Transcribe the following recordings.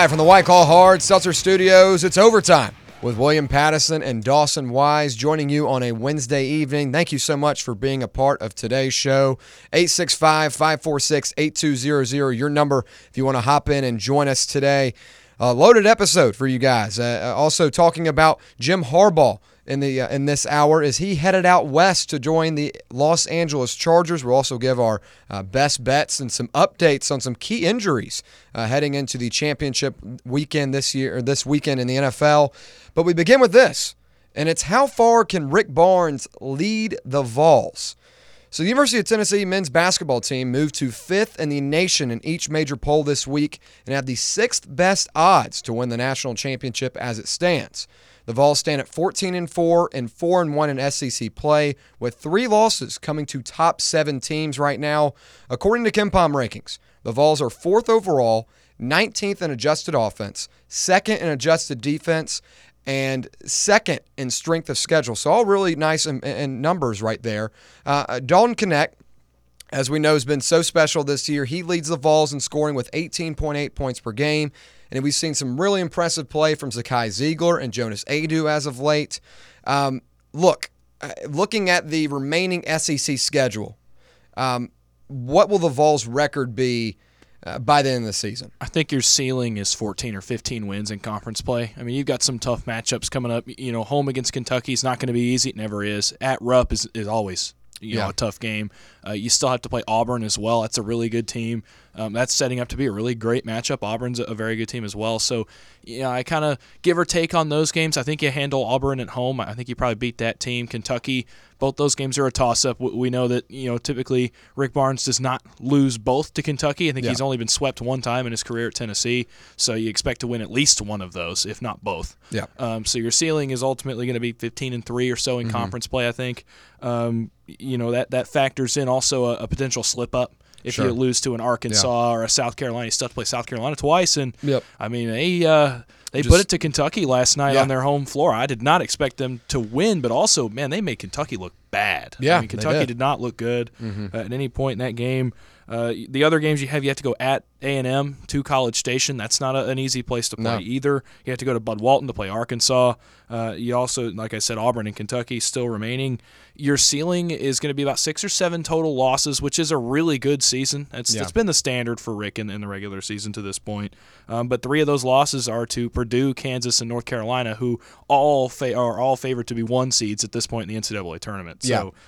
Live from the White Claw Hard Seltzer Studios, it's overtime with William Patteson and Dawson Wise joining you on a Wednesday evening. Thank you so much for being a part of today's show. 865 546 8200, your number if you want to hop in and join us today. A loaded episode for you guys. Uh, also, talking about Jim Harbaugh in the uh, in this hour is he headed out west to join the Los Angeles Chargers. We'll also give our uh, best bets and some updates on some key injuries uh, heading into the championship weekend this year or this weekend in the NFL. But we begin with this, and it's how far can Rick Barnes lead the Vols? So, the University of Tennessee men's basketball team moved to fifth in the nation in each major poll this week and have the sixth best odds to win the national championship as it stands. The Vols stand at 14 and 4 and 4 and 1 in SEC play, with three losses coming to top seven teams right now. According to KenPom rankings, the Vols are fourth overall, 19th in adjusted offense, second in adjusted defense, and second in strength of schedule. So all really nice in, in numbers right there. Uh, Dalton Knecht, as we know, has been so special this year. He leads the Vols in scoring with 18.8 points per game. And we've seen some really impressive play from Zakai Zeigler and Jonas Aidoo as of late. Um, look, uh, looking at the remaining SEC schedule, um, what will the Vols' record be uh, by the end of the season. I think your ceiling is 14 or 15 wins in conference play. I mean, you've got some tough matchups coming up. You know, home against Kentucky is not going to be easy. It never is. At Rupp is, is always you yeah. know a tough game. Uh, you still have to play Auburn as well. That's a really good team. Um, that's setting up to be a really great matchup. Auburn's a very good team as well. So, yeah, I kind of give or take on those games. I think you handle Auburn at home. I think you probably beat that team. Kentucky, both those games are a toss up. We know that, you know, typically Rick Barnes does not lose both to Kentucky. I think yeah. he's only been swept one time in his career at Tennessee. So you expect to win at least one of those, if not both. Yeah. Um, so your ceiling is ultimately going to be 15 and 3 or so in mm-hmm. conference play, I think. Um, you know, that, that factors in also a, a potential slip up if sure. you lose to an Arkansas yeah. or a South Carolina. You still have to play South Carolina twice, and yep. I mean they uh, they Just, put it to Kentucky last night yeah. on their home floor. I did not expect them to win, but also man, they made Kentucky look bad. Yeah, I mean, Kentucky did. did. not look good mm-hmm. at any point in that game. Uh, the other games you have, you have to go at A and M to College Station. That's not a, an easy place to play no. either. You have to go to Bud Walton to play Arkansas. Uh, you also, like I said, Auburn and Kentucky still remaining. Your ceiling is going to be about six or seven total losses, which is a really good season. It's, yeah. it's been the standard for Rick in, in the regular season to this point. Um, but three of those losses are to Purdue, Kansas, and North Carolina, who all fa- are all favored to be one seeds at this point in the NCAA tournament. So. Yeah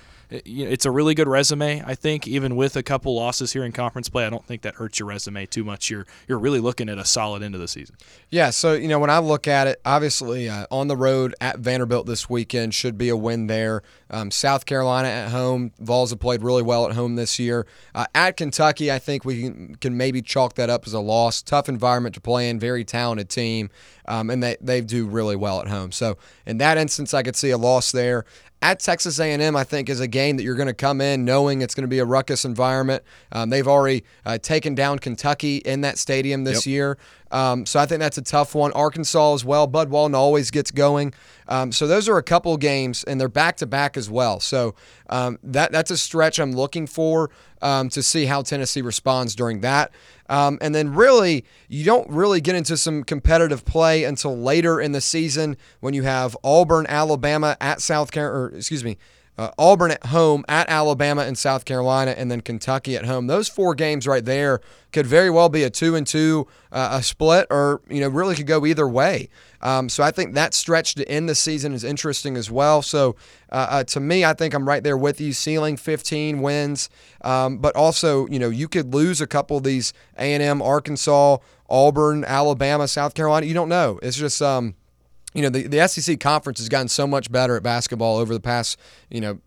it's a really good resume. I think even with a couple losses here in conference play, I don't think that hurts your resume too much. You're you're really looking at a solid end of the season. Yeah. So you know when I look at it, obviously uh, on the road at Vanderbilt this weekend should be a win there. Um, South Carolina at home, Vols have played really well at home this year. Uh, at Kentucky, I think we can, can, maybe chalk that up as a loss. Tough environment to play in, very talented team, um, and they they do really well at home. So in that instance, I could see a loss there at Texas A&M, I think is a game that you're going to come in knowing it's going to be a ruckus environment. Um, they've already uh, taken down Kentucky in that stadium this yep. year, um, so I think that's a tough one. Arkansas as well. Bud Walton always gets going. Um, so those are a couple games, and they're back to back as well. So um, that that's a stretch I'm looking for um, to see how Tennessee responds during that. Um, and then really, you don't really get into some competitive play until later in the season when you have Auburn, Alabama at South Carolina, or excuse me, uh, Auburn at home, at Alabama and South Carolina, and then Kentucky at home. Those four games right there could very well be a two and two, uh, a split, or you know really could go either way. Um, so I think that stretch to end the season is interesting as well. So uh, uh to me, I think I'm right there with you. Ceiling 15 wins, um, but also you know you could lose a couple of these A&M, Arkansas, Auburn, Alabama, South Carolina. You don't know. It's just um, you know, the, the SEC conference has gotten so much better at basketball over the past, you know,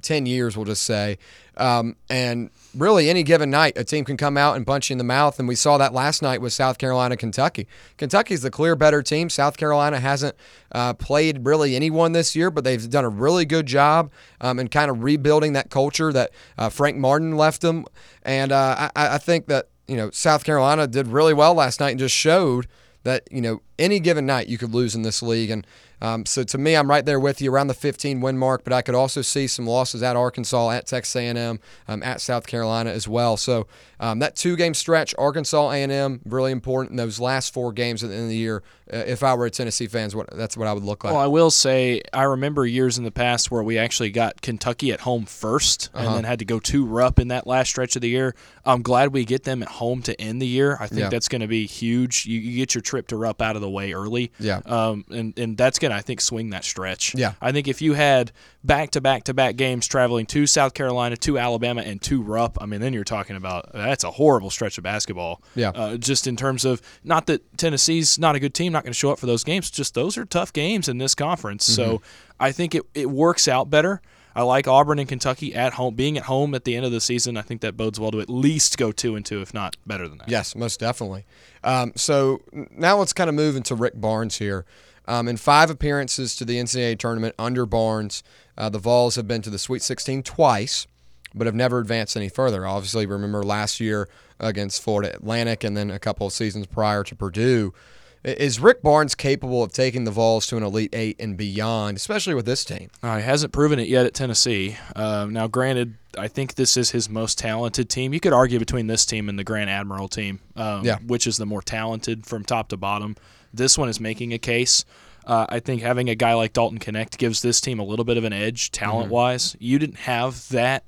10 years, we'll just say. Um, and really, any given night, a team can come out and punch you in the mouth. And we saw that last night with South Carolina, Kentucky. Kentucky's the clear better team. South Carolina hasn't uh, played really anyone this year, but they've done a really good job um, in kind of rebuilding that culture that uh, Frank Martin left them. And uh, I, I think that, you know, South Carolina did really well last night and just showed – that you know any given night you could lose in this league. And Um, so to me, I'm right there with you around the 15 win mark, but I could also see some losses at Arkansas, at Texas A&M, um, at South Carolina as well. So um, that two game stretch, Arkansas A&M, really important. in those last four games at the end of the year, if I were a Tennessee fans, what that's what I would look like. Well, I will say I remember years in the past where we actually got Kentucky at home 1st and Uh-huh. then had to go to Rupp in that last stretch of the year. I'm glad we get them at home to end the year. I think Yeah. that's going to be huge. You, you get your trip to Rupp out of the way early. Yeah. Um, and, and that's going to, I think, swing that stretch. Yeah. I think if you had back to back to back games traveling to South Carolina, to Alabama, and to Rupp, I mean, then you're talking about that's a horrible stretch of basketball. Yeah. Uh, just in terms of not that Tennessee's not a good team, not going to show up for those games. Just those are tough games in this conference. So I think it, it works out better. I like Auburn and Kentucky at home, being at home at the end of the season. I think that bodes well to at least go two and two, if not better than that. Yes, most definitely. Um, so now let's kind of move into Rick Barnes here. Um, in five appearances to the NCAA tournament under Barnes, uh, the Vols have been to the Sweet 16 twice, but have never advanced any further. Obviously, remember last year against Florida Atlantic and then a couple of seasons prior to Purdue. Is Rick Barnes capable of taking the Vols to an Elite Eight and beyond, especially with this team? Uh, he hasn't proven it yet at Tennessee. Um, now, granted, I think this is his most talented team. You could argue between this team and the Grant Admiral team, um, Yeah. which is the more talented from top to bottom. This one is making a case. Uh, I think having a guy like Dalton Knecht gives this team a little bit of an edge talent wise. You didn't have that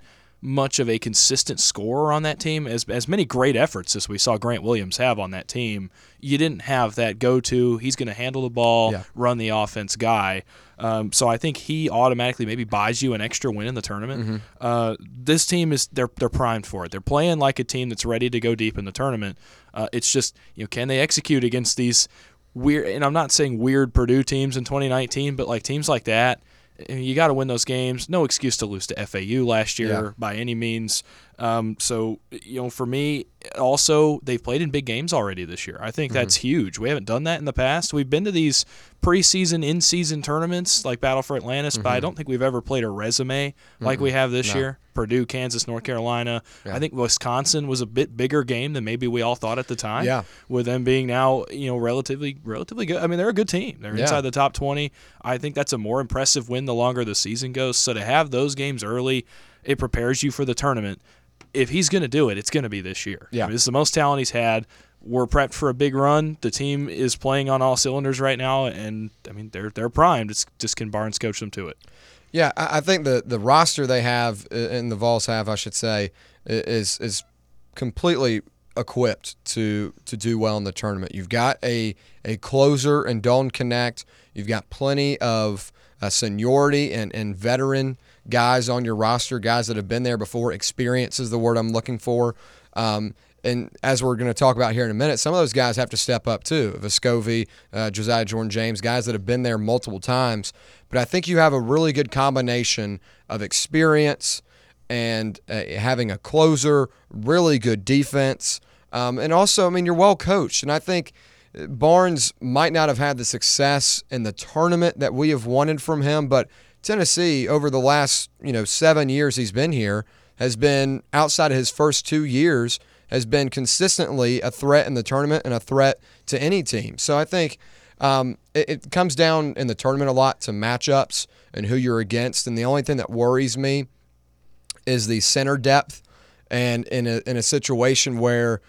much of a consistent scorer on that team as as many great efforts as we saw Grant Williams have on that team. You didn't have that go to. He's going to handle the ball, Yeah. run the offense guy. Um, so I think he automatically maybe buys you an extra win in the tournament. Uh, this team is they're they're primed for it. They're playing like a team that's ready to go deep in the tournament. Uh, it's just you know can they execute against these weird? And I'm not saying weird Purdue teams in 2019, but like teams like that. You got to win those games. No excuse to lose to FAU last year Yeah. by any means. Um, so you know, for me, also they've played in big games already this year. I think that's huge. We haven't done that in the past. We've been to these preseason, in-season tournaments like Battle for Atlantis, but I don't think we've ever played a resume like we have this No. year. Purdue, Kansas, North Carolina. I think Wisconsin was a bit bigger game than maybe we all thought at the time. Yeah. With them being now, you know, relatively relatively good. I mean, they're a good team. They're Yeah. inside the top 20. I think that's a more impressive win the longer the season goes. So to have those games early, it prepares you for the tournament. If he's going to do it, it's going to be this year. Yeah. I mean, this is the most talent he's had. We're prepped for a big run. The team is playing on all cylinders right now, and I mean they're they're primed. It's just can Barnes coach them to it? Yeah, I think the the roster they have and the Vols have, I should say, is is completely equipped to to do well in the tournament. You've got a a closer and Dalton Knecht. You've got plenty of uh, seniority and and veteran guys on your roster, guys that have been there before. Experience is the word I'm looking for. Um, and as we're going to talk about here in a minute, some of those guys have to step up too. Vescovi, uh, Josiah Jordan James, guys that have been there multiple times. But I think you have a really good combination of experience and uh, having a closer, really good defense. Um, and also, I mean, you're well coached. And I think uh, Barnes might not have had the success in the tournament that we have wanted from him, but Tennessee, over the last, you know, seven years he's been here, has been outside of his first two years, has been consistently a threat in the tournament and a threat to any team. So I think um, it, it comes down in the tournament a lot to matchups and who you're against. And the only thing that worries me is the center depth. And in a, in a situation where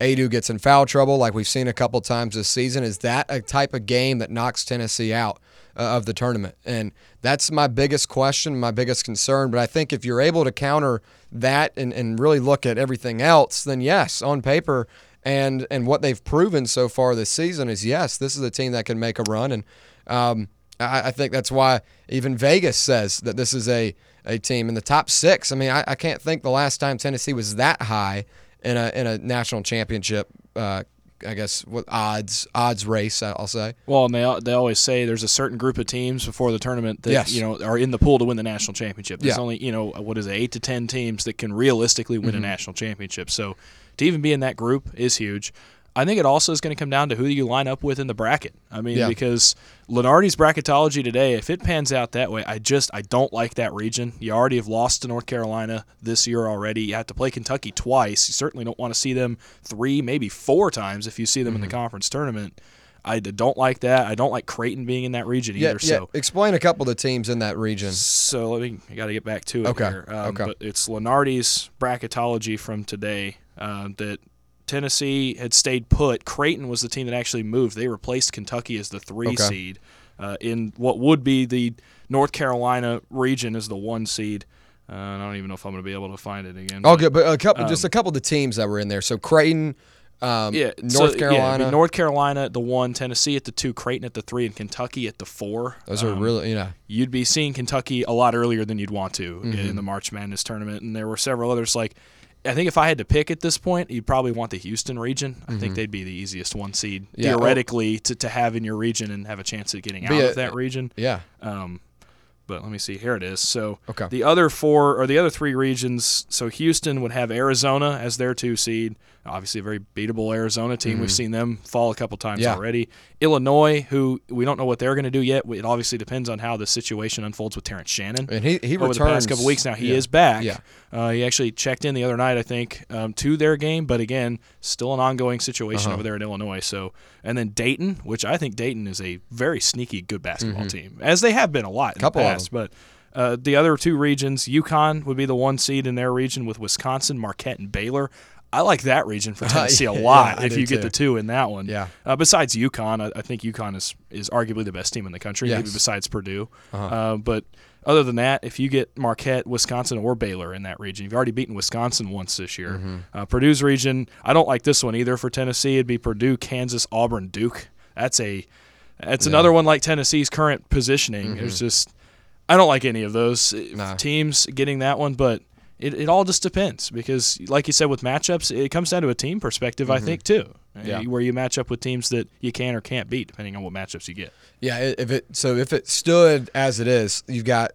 Aidoo gets in foul trouble, like we've seen a couple times this season, is that a type of game that knocks Tennessee out uh, of the tournament? And that's my biggest question, my biggest concern. But I think if you're able to counter that and, and really look at everything else, then yes, on paper and and what they've proven so far this season is yes, this is a team that can make a run. And um, I, I think that's why even Vegas says that this is a a team in the top six. I mean, I, I can't think the last time Tennessee was that high in a in a national championship. Uh, I guess what odds odds race I'll say. Well, and they they always say there's a certain group of teams before the tournament that Yes. you know are in the pool to win the national championship. There's Yeah. only you know what is it, eight to ten teams that can realistically win Mm-hmm. a national championship. So to even be in that group is huge. I think it also is going to come down to who you line up with in the bracket. I mean, Yeah. because Lunardi's bracketology today, if it pans out that way, I just I don't like that region. You already have lost to North Carolina this year already. You have to play Kentucky twice. You certainly don't want to see them three, maybe four times if you see them in the conference tournament. I don't like that. I don't like Creighton being in that region Yeah, either. yeah. So Explain a couple of the teams in that region. so let me. I got to get back to it Okay, here. Um, okay. But it's Lunardi's bracketology from today uh, that Tennessee had stayed put. Creighton was the team that actually moved. They replaced Kentucky as the three Okay. seed uh, in what would be the North Carolina region as the one seed. Uh, I don't even know if I'm going to be able to find it again. Oh, good, but a couple, just a couple of the teams that were in there. So Creighton, um, Yeah, North so, yeah, Carolina. North Carolina at the one, Tennessee at the two, Creighton at the three, and Kentucky at the four. those are Um, really, you know, you'd be seeing Kentucky a lot earlier than you'd want to Mm-hmm. in the March Madness tournament, and there were several others. Like, I think if I had to pick at this point, you'd probably want the Houston region. I think they'd be the easiest one seed Mm-hmm. Yeah, theoretically to, to have in your region and have a chance at getting out a- of that region. yeah. Um, but let me see. Here it is. So Okay. the other four or the other three regions. So Houston would have Arizona as their two seed. Obviously, a very beatable Arizona team. We've seen them fall a couple times Mm-hmm. Yeah. already. Illinois, who we don't know what they're going to do yet. It obviously depends on how the situation unfolds with Terrence Shannon. And he he over returns the past couple weeks now, he yeah. is back. Yeah. Uh, he actually checked in the other night, I think, um, to their game, but again, still an ongoing situation Uh-huh. over there in Illinois. So, and then Dayton, which I think Dayton is a very sneaky good basketball team, as they have been a lot in Mm-hmm. Couple the past. But uh, the other two regions, UConn would be the one seed in their region with Wisconsin, Marquette, and Baylor. I like that region for Tennessee a lot. I if you get too. the two in that one, Yeah. Uh, besides UConn, I, I think UConn is is arguably the best team in the country, maybe Yes. Uh-huh. besides Purdue. uh but other than that, if you get Marquette, Wisconsin, or Baylor in that region, you've already beaten Wisconsin once this year. Mm-hmm. Uh, Purdue's region, I don't like this one either for Tennessee. It'd be Purdue, Kansas, Auburn, Duke. That's a that's another one like Tennessee's current positioning. There's just I don't like any of those uh, Mm-hmm. Nah. teams getting that one, but it, it all just depends because, like you said, with matchups, it comes down to a team perspective, I think, too, Mm-hmm. Yeah. Where you match up with teams that you can or can't beat, depending on what matchups you get. Yeah, if it so if it stood as it is, you've got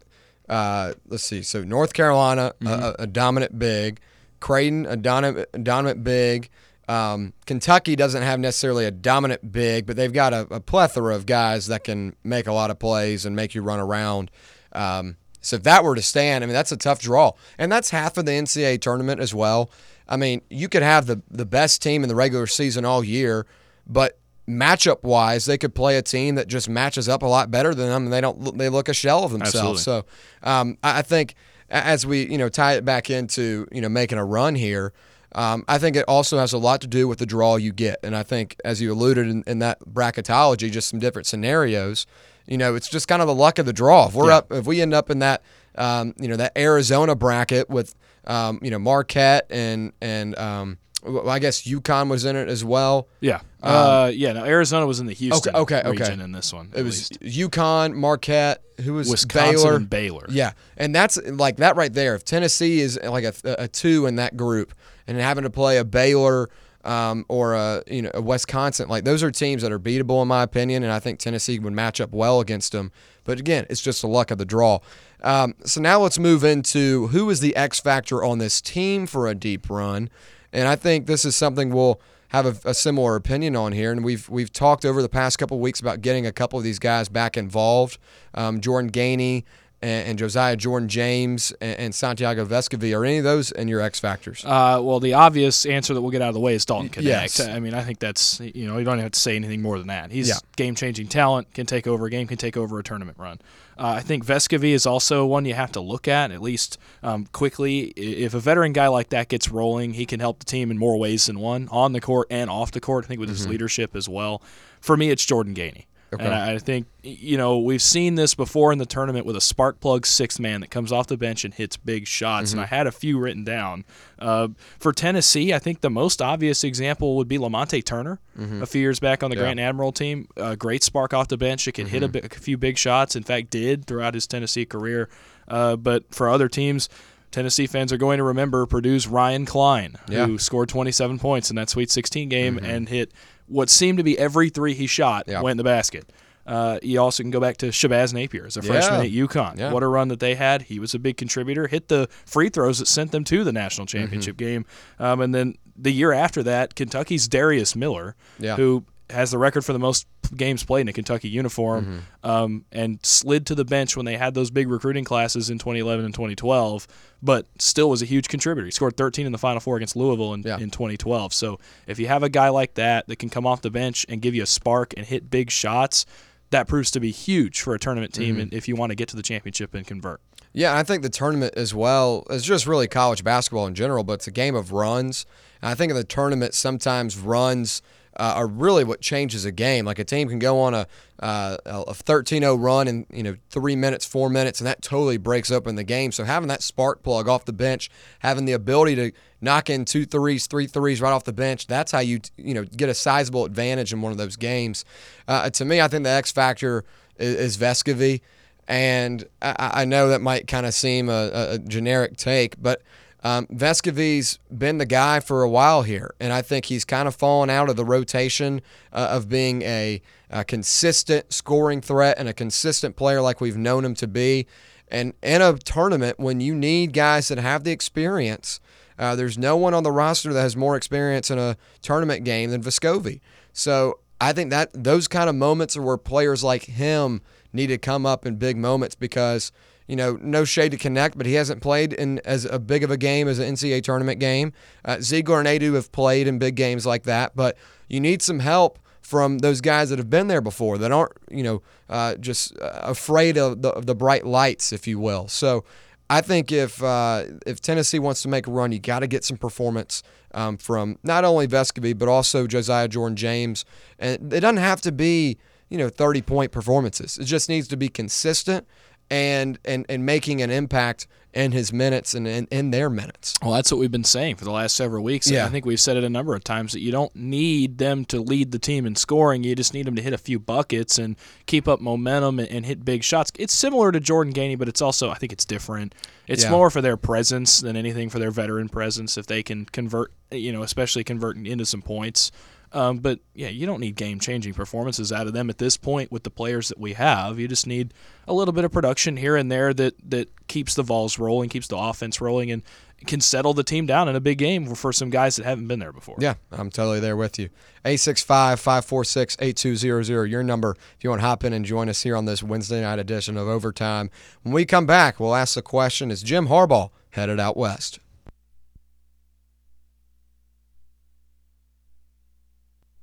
uh, let's see, so North Carolina a- a, a dominant big, Creighton a dominant dominant big. Um, Kentucky doesn't have necessarily a dominant big, but they've got a, a plethora of guys that can make a lot of plays and make you run around. Um, so if that were to stand, I mean that's a tough draw, and that's half of the NCAA tournament as well. I mean, you could have the the best team in the regular season all year, but matchup wise, they could play a team that just matches up a lot better than them, and they don't they look a shell of themselves. So um, I I think as we you know tie it back into you know making a run here. Um, I think it also has a lot to do with the draw you get, and I think as you alluded in, in that bracketology, just some different scenarios. You know, it's just kind of the luck of the draw. If we're up, if we end up in that, um, you know, that Arizona bracket with, um, you know, Marquette and and um, well, I guess UConn was in it as well. Yeah. uh, yeah. No, Arizona was in the Houston Um, okay, okay. region in this one. It was least. UConn, Marquette, who was Wisconsin Baylor. and Baylor. Yeah, and that's like that right there. If Tennessee is like a, a two in that group, and having to play a Baylor um, or a you know a Wisconsin, like those are teams that are beatable in my opinion, and I think Tennessee would match up well against them. But again, it's just the luck of the draw. Um, so now let's move into who is the X factor on this team for a deep run, and I think this is something we'll have a, a similar opinion on here, and we've we've talked over the past couple weeks about getting a couple of these guys back involved. Um, Jordan Gainey and, and Josiah Jordan James and, and Santiago Vescovi. Are any of those in your X factors? Uh, well, the obvious answer that we'll get out of the way is Dalton Knecht. yes. I mean, I think that's you know you don't have to say anything more than that. He's Yeah. game-changing talent, can take over a game, can take over a tournament run. Uh, I think Vescovi is also one you have to look at at least um, quickly. If a veteran guy like that gets rolling, he can help the team in more ways than one, on the court and off the court. I think with his leadership as well. For me, it's Jordan Gainey. Okay. And I I think you know we've seen this before in the tournament with a spark plug sixth man that comes off the bench and hits big shots. And I had a few written down. Uh, for Tennessee, I think the most obvious example would be Lamonte Turner a few years back on the Grant Admiral team. A great spark off the bench. It can hit a, few big shots. In fact, did throughout his Tennessee career. Uh, but for other teams. Tennessee fans are going to remember Purdue's Ryan Cline, Yeah. who scored 27 points in that Sweet 16 game and hit what seemed to be every three he shot Yeah. went in the basket. Uh, you also can go back to Shabazz Napier as a freshman at UConn. Yeah. What a run that they had. He was a big contributor. Hit the free throws that sent them to the national championship Mm-hmm. game. Um, and then the year after that, Kentucky's Darius Miller, Yeah. who has the record for the most games played in a Kentucky uniform, mm-hmm. um, and slid to the bench when they had those big recruiting classes in 2011 and 2012, but still was a huge contributor. He scored 13 in the Final Four against Louisville in, yeah. in 2012. So if you have a guy like that that can come off the bench and give you a spark and hit big shots, that proves to be huge for a tournament team mm-hmm. and if you want to get to the championship and convert. Yeah, I think the tournament as well is just really college basketball in general, but it's a game of runs. And I think in the tournament, sometimes runs – uh, are really what changes a game. Like a team can go on a uh, a 13-0 run in you know three minutes, four minutes, and that totally breaks open the game. So having that spark plug off the bench, having the ability to knock in two threes, three threes right off the bench, that's how you you know get a sizable advantage in one of those games. Uh, to me, I think the X factor is, is Vescovi, and I, I, know that might kind of seem a, a generic take, but um, Vescovi's been the guy for a while here, and I think he's kind of fallen out of the rotation uh, of being a, a, consistent scoring threat and a consistent player like we've known him to be. And in a tournament, when you need guys that have the experience, uh, there's no one on the roster that has more experience in a tournament game than Vescovi. So I think that those kind of moments are where players like him need to come up in big moments because – you know, no shade to Knecht, but he hasn't played in as a big of a game as an NCAA tournament game. Uh, Zeigler and Aidoo have played in big games like that, but you need some help from those guys that have been there before that aren't, you know, uh, just uh, afraid of the, of the bright lights, if you will. So I think if uh, if Tennessee wants to make a run, you got to get some performance um, from not only Vescovi but also Josiah Jordan James, and it doesn't have to be you know 30 point performances. It just needs to be consistent and and and making an impact in his minutes and in, in their minutes. Well, that's what we've been saying for the last several weeks. Yeah. I think we've said it a number of times that you don't need them to lead the team in scoring. You just need them to hit a few buckets and keep up momentum and, and hit big shots. It's similar to Jordan Gainey, but it's also I think it's different. It's yeah. more for their presence than anything for their veteran presence. If they can convert, you know, especially converting into some points. Um, but yeah, you don't need game changing performances out of them at this point with the players that we have. You just need a little bit of production here and there that, that keeps the balls rolling, keeps the offense rolling, and can settle the team down in a big game for some guys that haven't been there before. Yeah, I'm totally there with you. 865 546 8200, your number if you want to hop in and join us here on this Wednesday night edition of Overtime. When we come back, we'll ask the question Is Jim Harbaugh headed out west?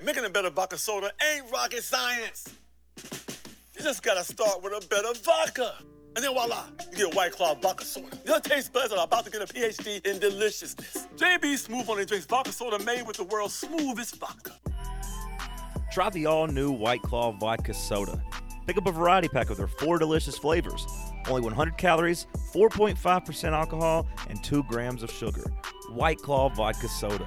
Making a better vodka soda ain't rocket science. You just gotta start with a better vodka. And then voila, you get a White Claw vodka soda. Your taste buds are about to get a PhD in deliciousness. JB Smooth only drinks vodka soda made with the world's smoothest vodka. Try the all-new White Claw vodka soda. Pick up a variety pack of their four delicious flavors. Only 100 calories, 4.5% alcohol, and 2 grams of sugar. White Claw vodka soda.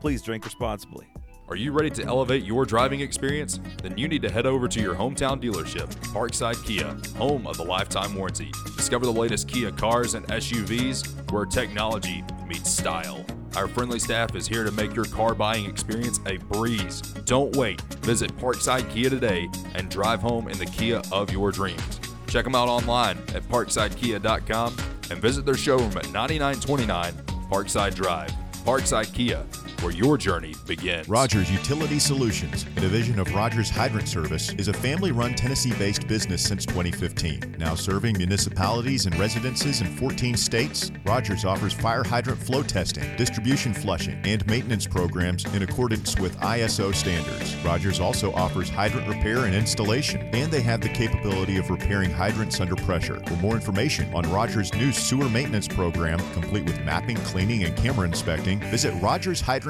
Please drink responsibly. Are you ready to elevate your driving experience? Then you need to head over to your hometown dealership, Parkside Kia, home of the lifetime warranty. Discover the latest Kia cars and SUVs where technology meets style. Our friendly staff is here to make your car buying experience a breeze. Don't wait. Visit Parkside Kia today and drive home in the Kia of your dreams. Check them out online at parksidekia.com and visit their showroom at 9929 Parkside Drive. Parkside Kia, where your journey begins. Rogers Utility Solutions, a division of Rogers Hydrant Service, is a family run Tennessee based business since 2015. Now serving municipalities and residences in 14 states, Rogers offers fire hydrant flow testing, distribution flushing, and maintenance programs in accordance with ISO standards. Rogers also offers hydrant repair and installation, and they have the capability of repairing hydrants under pressure. For more information on Rogers' new sewer maintenance program, complete with mapping, cleaning, and camera inspecting, visit Rogers Hydrant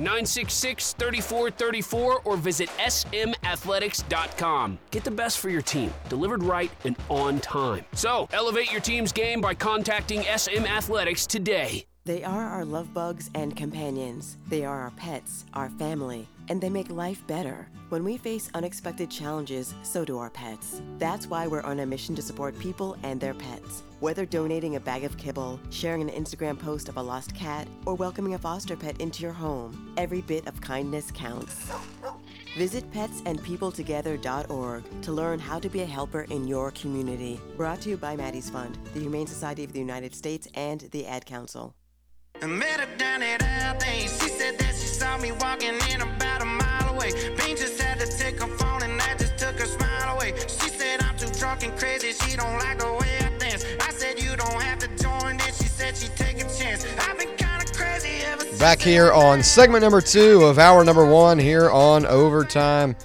966 3434 or visit smathletics.com. Get the best for your team, delivered right and on time. So, elevate your team's game by contacting SM Athletics today. They are our love bugs and companions. They are our pets, our family, and they make life better. When we face unexpected challenges, so do our pets. That's why we're on a mission to support people and their pets. Whether donating a bag of kibble, sharing an Instagram post of a lost cat, or welcoming a foster pet into your home, every bit of kindness counts. Visit petsandpeopletogether.org to learn how to be a helper in your community. Brought to you by Maddie's Fund, the Humane Society of the United States, and the Ad Council. I met her down at Aldi's. She said that she saw me walking in about a mile away. Bean just had to take her phone and I just took her smile away. She said I'm too drunk and crazy. She don't like the way I dance. I said you don't have to join. Then she said she'd take a chance. I've been kind of crazy ever since. Back here on segment number two of hour number one here on Overtime.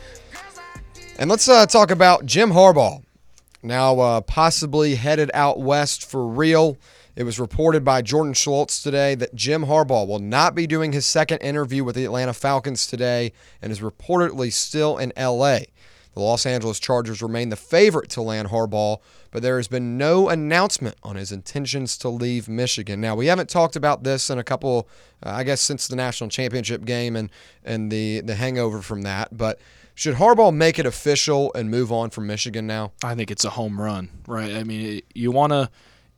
And let's uh, talk about Jim Harbaugh. Now, uh, possibly headed out west for real. It was reported by Jordan Schultz today that Jim Harbaugh will not be doing his second interview with the Atlanta Falcons today and is reportedly still in LA. The Los Angeles Chargers remain the favorite to land Harbaugh, but there has been no announcement on his intentions to leave Michigan. Now, we haven't talked about this in a couple, uh, I guess, since the national championship game and, and the, the hangover from that, but should Harbaugh make it official and move on from Michigan now? I think it's a home run, right? I mean, you want to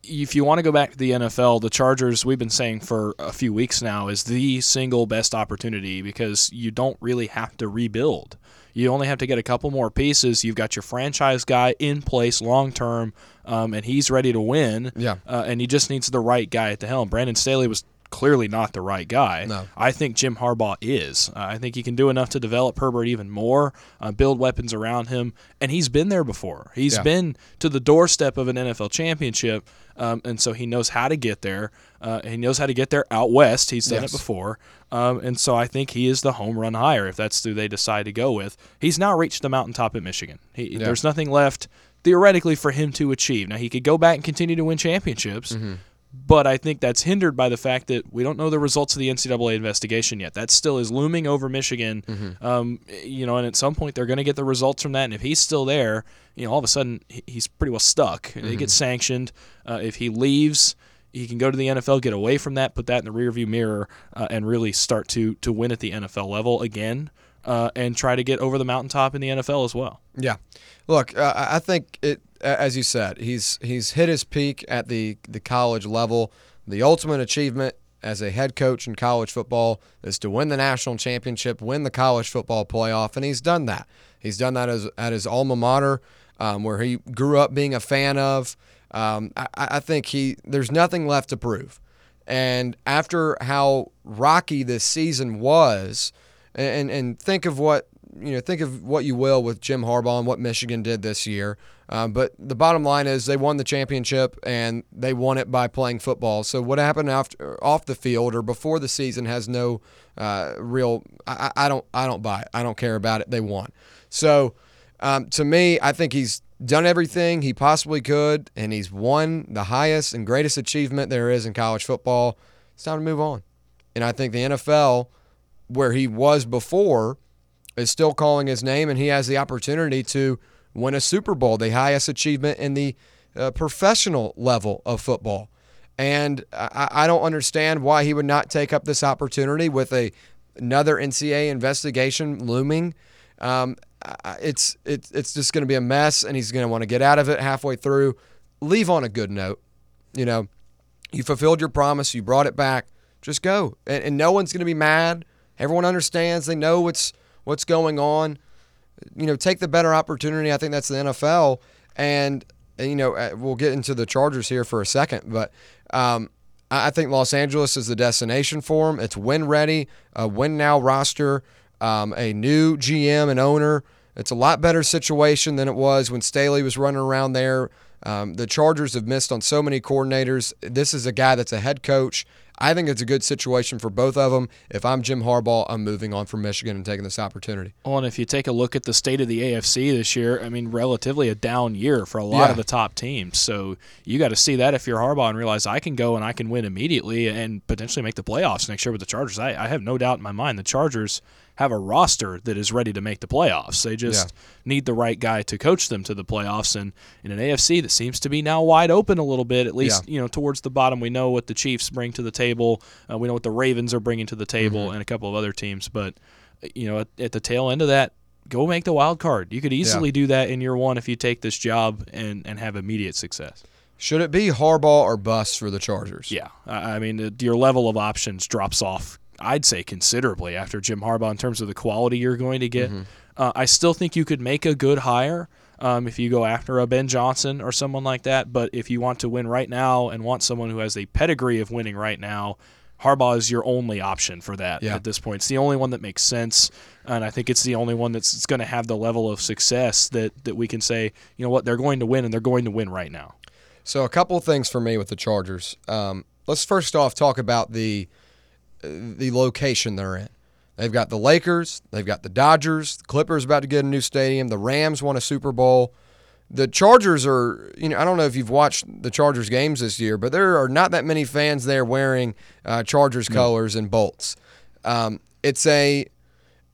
if you want to go back to the NFL, the Chargers, we've been saying for a few weeks now, is the single best opportunity because you don't really have to rebuild. You only have to get a couple more pieces. You've got your franchise guy in place long term, um, and he's ready to win. Yeah. Uh, and he just needs the right guy at the helm. Brandon Staley was clearly not the right guy. No. I think Jim Harbaugh is. Uh, I think he can do enough to develop Herbert even more, uh, build weapons around him, and he's been there before. He's Yeah. been to the doorstep of an NFL championship, um, and so he knows how to get there. Uh, he knows how to get there out west. He's done Yes. it before, um, and so I think he is the home run hire if that's who they decide to go with. He's now reached the mountaintop at Michigan. He, There's nothing left theoretically for him to achieve. Now he could go back and continue to win championships. Mm-hmm. But I think that's hindered by the fact that we don't know the results of the NCAA investigation yet. That still is looming over Michigan. Mm-hmm. Um, you know, and at some point they're going to get the results from that. And if he's still there, you know, all of a sudden he's pretty well stuck. He Mm-hmm. gets sanctioned. Uh, if he leaves, he can go to the NFL, get away from that, put that in the rearview mirror, uh, and really start to to win at the NFL level again, uh, and try to get over the mountaintop in the NFL as well. Yeah. Look, uh, I think it, as you said, he's he's hit his peak at the the college level. The ultimate achievement as a head coach in college football is to win the national championship, win the college football playoff, and he's done that. He's done that as, at his alma mater, um, where he grew up being a fan of. Um, I, I think he there's nothing left to prove. And after how rocky this season was, and and think of what you know, think of what you will with Jim Harbaugh and what Michigan did this year. Um, but the bottom line is they won the championship and they won it by playing football. So what happened after off the field or before the season has no uh, real. I, I don't I don't buy it. I don't care about it. They won. So um, to me, I think he's done everything he possibly could, and he's won the highest and greatest achievement there is in college football. It's time to move on. And I think the NFL, where he was before, is still calling his name, and he has the opportunity to win a Super Bowl, the highest achievement in the uh, professional level of football. And I, I don't understand why he would not take up this opportunity with a another NCAA investigation looming. Um, it's it's it's just going to be a mess, and he's going to want to get out of it halfway through. Leave on a good note. You know, you fulfilled your promise. You brought it back. Just go, and, and no one's going to be mad. Everyone understands. They know what's what's going on. You know, take the better opportunity. I think that's the NFL, and you know uh, we'll get into the Chargers here for a second, but um, I think Los Angeles is the destination for them. It's win ready, a win now roster, um, a new GM and owner. It's a lot better situation than it was when Staley was running around there. Um, the Chargers have missed on so many coordinators. This is a guy that's a head coach. I think it's a good situation for both of them. If I'm Jim Harbaugh, I'm moving on from Michigan and taking this opportunity. Well, and if you take a look at the state of the AFC this year, I mean, relatively a down year for a lot Yeah. of the top teams. So you got to see that if you're Harbaugh and realize I can go and I can win immediately and potentially make the playoffs next year with the Chargers. I, I have no doubt in my mind the Chargers have a roster that is ready to make the playoffs. They just need the right guy to coach them to the playoffs. And in an AFC that seems to be now wide open a little bit, at least Yeah. you know towards the bottom, we know what the Chiefs bring to the table. Uh, we know what the Ravens are bringing to the table, Mm-hmm. and a couple of other teams. But you know, at, at the tail end of that, go make the wild card. You could easily do that in year one if you take this job and and have immediate success. Should it be Harbaugh or bust for the Chargers? Yeah, I I mean, your level of options drops off. I'd say considerably after Jim Harbaugh in terms of the quality you're going to get. Uh, I still think you could make a good hire um, if you go after a Ben Johnson or someone like that. But if you want to win right now and want someone who has a pedigree of winning right now, Harbaugh is your only option for that Yeah. at this point. It's the only one that makes sense, and I think it's the only one that's going to have the level of success that that we can say, you know what, they're going to win, and they're going to win right now. So a couple of things for me with the Chargers. Um, let's first off talk about the the location they're in. They've got the Lakers, they've got the Dodgers, the Clippers about to get a new stadium, the Rams won a Super Bowl. The Chargers are, you know, I don't know if you've watched the Chargers games this year, but there are not that many fans there wearing uh, Chargers colors and bolts. Um, it's a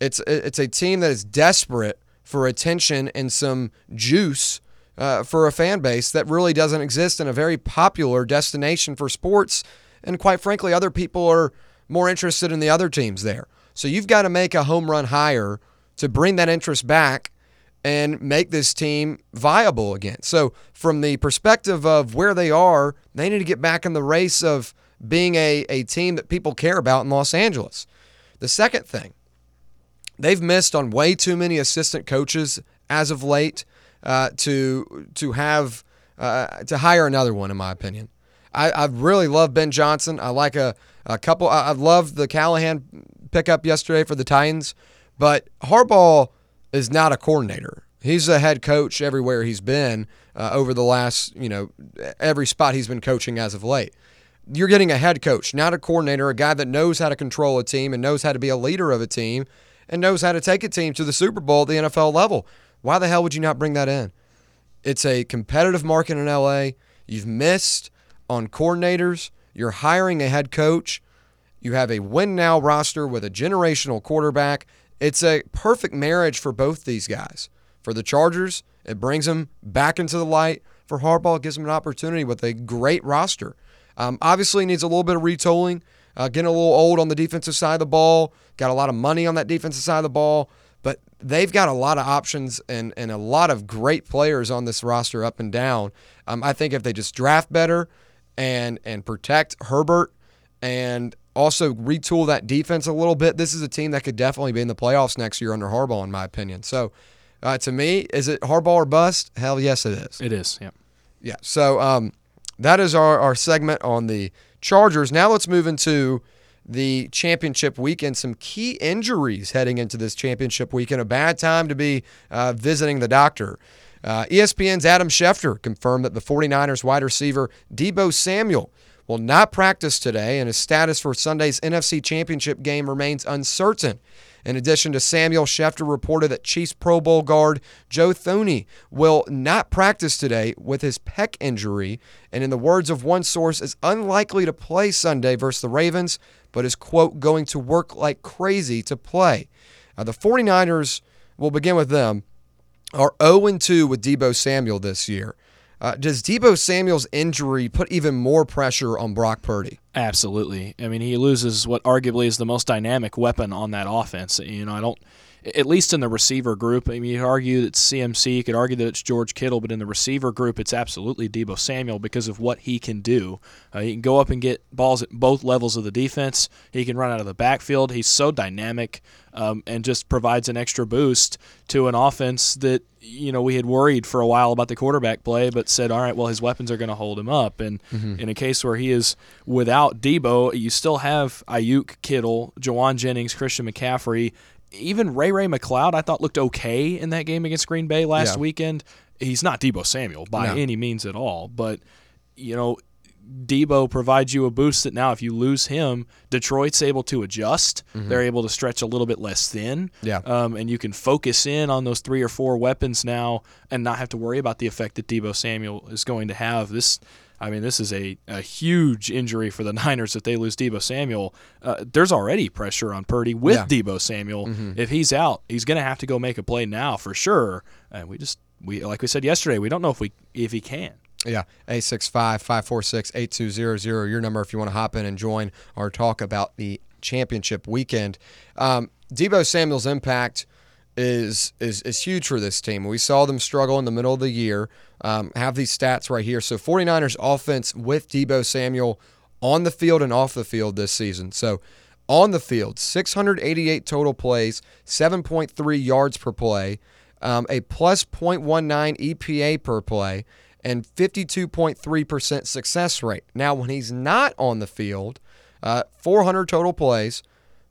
it's it's a team that is desperate for attention and some juice uh, for a fan base that really doesn't exist in a very popular destination for sports. And quite frankly, other people are more interested in the other teams there. So you've got to make a home run hire to bring that interest back and make this team viable again. So, from the perspective of where they are, they need to get back in the race of being a, a team that people care about in Los Angeles. The second thing, they've missed on way too many assistant coaches as of late uh, to to have uh, to hire another one, in my opinion. I, I really love Ben Johnson. I like a, a couple. I, I love the Callahan pickup yesterday for the Titans, but Harbaugh is not a coordinator. He's a head coach everywhere he's been uh, over the last, you know, every spot he's been coaching as of late. You're getting a head coach, not a coordinator, a guy that knows how to control a team and knows how to be a leader of a team and knows how to take a team to the Super Bowl at the NFL level. Why the hell would you not bring that in? It's a competitive market in LA. You've missed on coordinators. You're hiring a head coach. You have a win now roster with a generational quarterback. It's a perfect marriage for both these guys. For the Chargers, it brings them back into the light. For Harbaugh, it gives them an opportunity with a great roster. Um, obviously, needs a little bit of retooling, uh, getting a little old on the defensive side of the ball. Got a lot of money on that defensive side of the ball, but they've got a lot of options and, and a lot of great players on this roster up and down. Um, I think if they just draft better and and protect Herbert and also retool that defense a little bit, this is a team that could definitely be in the playoffs next year under Harbaugh, in my opinion. So, uh, to me, is it Harbaugh or bust? Hell yes, it is. It is, yeah. Yeah. So um, that is our, our segment on the Chargers. Now let's move into the championship weekend. Some key injuries heading into this championship weekend. A bad time to be uh, visiting the doctor. Uh, ESPN's Adam Schefter confirmed that the 49ers wide receiver Deebo Samuel will not practice today, and his status for Sunday's NFC Championship game remains uncertain. In addition to Samuel, Schefter reported that Chiefs Pro Bowl guard Joe Thuney will not practice today with his pec injury, and in the words of one source, is unlikely to play Sunday versus the Ravens, but is, quote, going to work like crazy to play. Uh, the 49ers, we'll begin with them, are 0 2 with Deebo Samuel this year. Uh, does Deebo Samuel's injury put even more pressure on Brock Purdy? Absolutely. I mean, he loses what arguably is the most dynamic weapon on that offense. You know, I don't, at least in the receiver group. I mean, you could argue that it's CMC, you could argue that it's George Kittle, but in the receiver group, it's absolutely Deebo Samuel because of what he can do. Uh, he can go up and get balls at both levels of the defense. He can run out of the backfield. He's so dynamic um, and just provides an extra boost to an offense that you know we had worried for a while about the quarterback play, but said, all right, well his weapons are going to hold him up. And in a case where he is without Deebo, you still have Aiyuk, Kittle, Jauan Jennings, Christian McCaffrey, even Ray Ray McCloud. I thought looked okay in that game against Green Bay last Yeah. weekend. He's not Deebo Samuel by No. any means at all, but you know Deebo provides you a boost that now if you lose him, Detroit's able to adjust. They're able to stretch a little bit less thin. Mm-hmm. Yeah. Um, and you can focus in on those three or four weapons now and not have to worry about the effect that Deebo Samuel is going to have. This I mean, this is a, a huge injury for the Niners if they lose Deebo Samuel. Uh, there's already pressure on Purdy with Yeah. Mm-hmm. Deebo Samuel. If he's out, he's going to have to go make a play now for sure. And we just we like we said yesterday, we don't know if we if he can. Yeah, 865-546-8200, your number if you want to hop in and join our talk about the championship weekend. Um, Deebo Samuel's impact is is is huge for this team. We saw them struggle in the middle of the year. Um, have these stats right here. So 49ers offense with Deebo Samuel on the field and off the field this season. So on the field, 688 total plays, 7.3 yards per play, um, a plus 0.19 EPA per play, and 52.3% success rate. Now, when he's not on the field, uh, 400 total plays,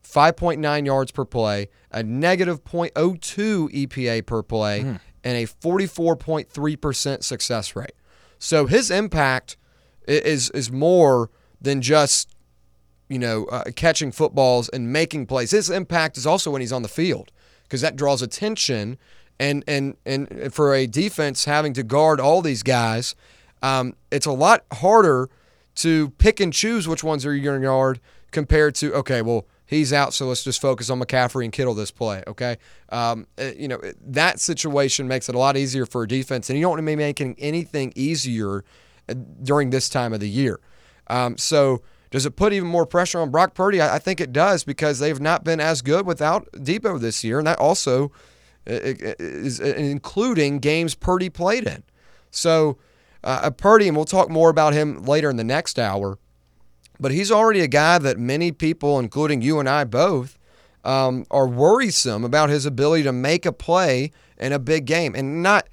5.9 yards per play, a negative 0.02 EPA per play, and a 44.3% success rate. So his impact is is more than just you know uh, catching footballs and making plays. His impact is also when he's on the field because that draws attention and and and for a defense having to guard all these guys, um, it's a lot harder to pick and choose which ones are your yard compared to okay, well he's out, so let's just focus on McCaffrey and Kittle this play. Okay, um, uh, you know that situation makes it a lot easier for a defense, and you don't want to be making anything easier uh, during this time of the year. Um, so does it put even more pressure on Brock Purdy? I, think it does because they've not been as good without Deebo this year, and that also including games Purdy played in. So uh, Purdy, and we'll talk more about him later in the next hour. But he's already a guy that many people, including you and I both, um, are worrisome about his ability to make a play in a big game and not